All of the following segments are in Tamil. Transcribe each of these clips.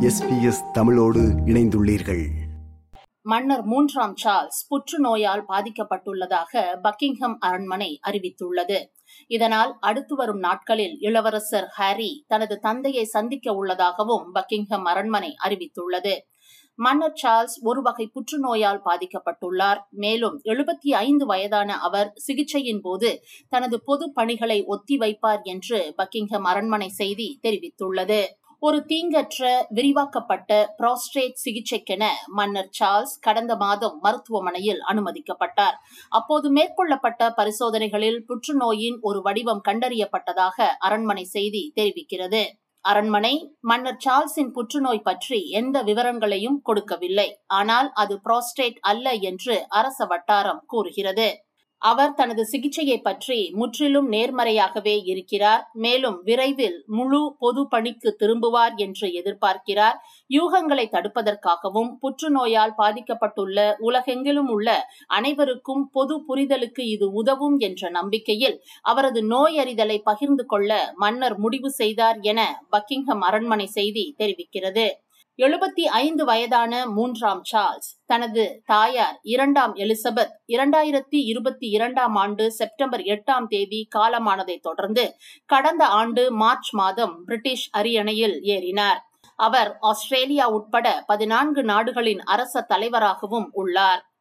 எஸ்பிஎஸ் தமிழோடு இணைந்துள்ளீர்கள். மன்னர் மூன்றாம் சார்ல்ஸ் புற்றுநோயால் பாதிக்கப்பட்டுள்ளதாக பக்கிங்ஹம் அரண்மனை அறிவித்துள்ளது. இதனால் அடுத்து வரும் நாட்களில் இளவரசர் ஹாரி தனது தந்தையை சந்திக்க உள்ளதாகவும் பக்கிங்ஹம் அரண்மனை அறிவித்துள்ளது. மன்னர் சார்ல்ஸ் ஒரு வகை புற்றுநோயால் பாதிக்கப்பட்டுள்ளார். மேலும் எழுபத்தி ஐந்து வயதான அவர் சிகிச்சையின் போது தனது பொது பணிகளை ஒத்திவைப்பார் என்று பக்கிங்ஹம் அரண்மனை செய்தி தெரிவித்துள்ளது. ஒரு தீங்கற்ற விரிவாக்கப்பட்ட புரோஸ்டேட் சிகிச்சைக்கென மன்னர் சார்ல்ஸ் கடந்த மாதம் மருத்துவமனையில் அனுமதிக்கப்பட்டார். அப்போது மேற்கொள்ளப்பட்ட பரிசோதனைகளில் புற்றுநோயின் ஒரு வடிவம் கண்டறியப்பட்டதாக அரண்மனை செய்தி தெரிவிக்கிறது. அரண்மனை மன்னர் சார்ல்ஸின் புற்றுநோய் பற்றி எந்த விவரங்களையும் கொடுக்கவில்லை. ஆனால் அது புரோஸ்டேட் அல்ல என்று அரச வட்டாரம் கூறுகிறது. அவர் தனது சிகிச்சையை பற்றி முற்றிலும் நேர்மறையாகவே இருக்கிறார். மேலும் விரைவில் முழு பொது பணிக்கு திரும்புவார் என்று எதிர்பார்க்கிறார். யூகங்களை தடுப்பதற்காகவும் புற்றுநோயால் பாதிக்கப்பட்டுள்ள உலகெங்கிலும் உள்ள அனைவருக்கும் பொது புரிதலுக்கு இது உதவும் என்ற நம்பிக்கையில் அவரது நோயறிதலை பகிர்ந்து கொள்ள மன்னர் முடிவு செய்தார் என பக்கிங்ஹம் அரண்மனை செய்தி தெரிவிக்கிறது. எழுபத்தி ஐந்து வயதான மூன்றாம் சார்ல்ஸ் தனது தாயார் இரண்டாம் எலிசபெத் இரண்டாயிரத்தி இருபத்தி இரண்டாம் ஆண்டு செப்டம்பர் எட்டாம் தேதி காலமானதை தொடர்ந்து கடந்த ஆண்டு மார்ச் மாதம் பிரிட்டிஷ் அரியணையில் ஏறினார். அவர் ஆஸ்திரேலியா உட்பட பதினான்கு நாடுகளின் அரச தலைவராகவும் உள்ளார்.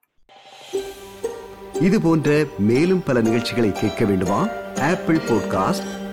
இது போன்ற மேலும் பல நிகழ்ச்சிகளை கேட்க வேண்டுமா? Apple podcast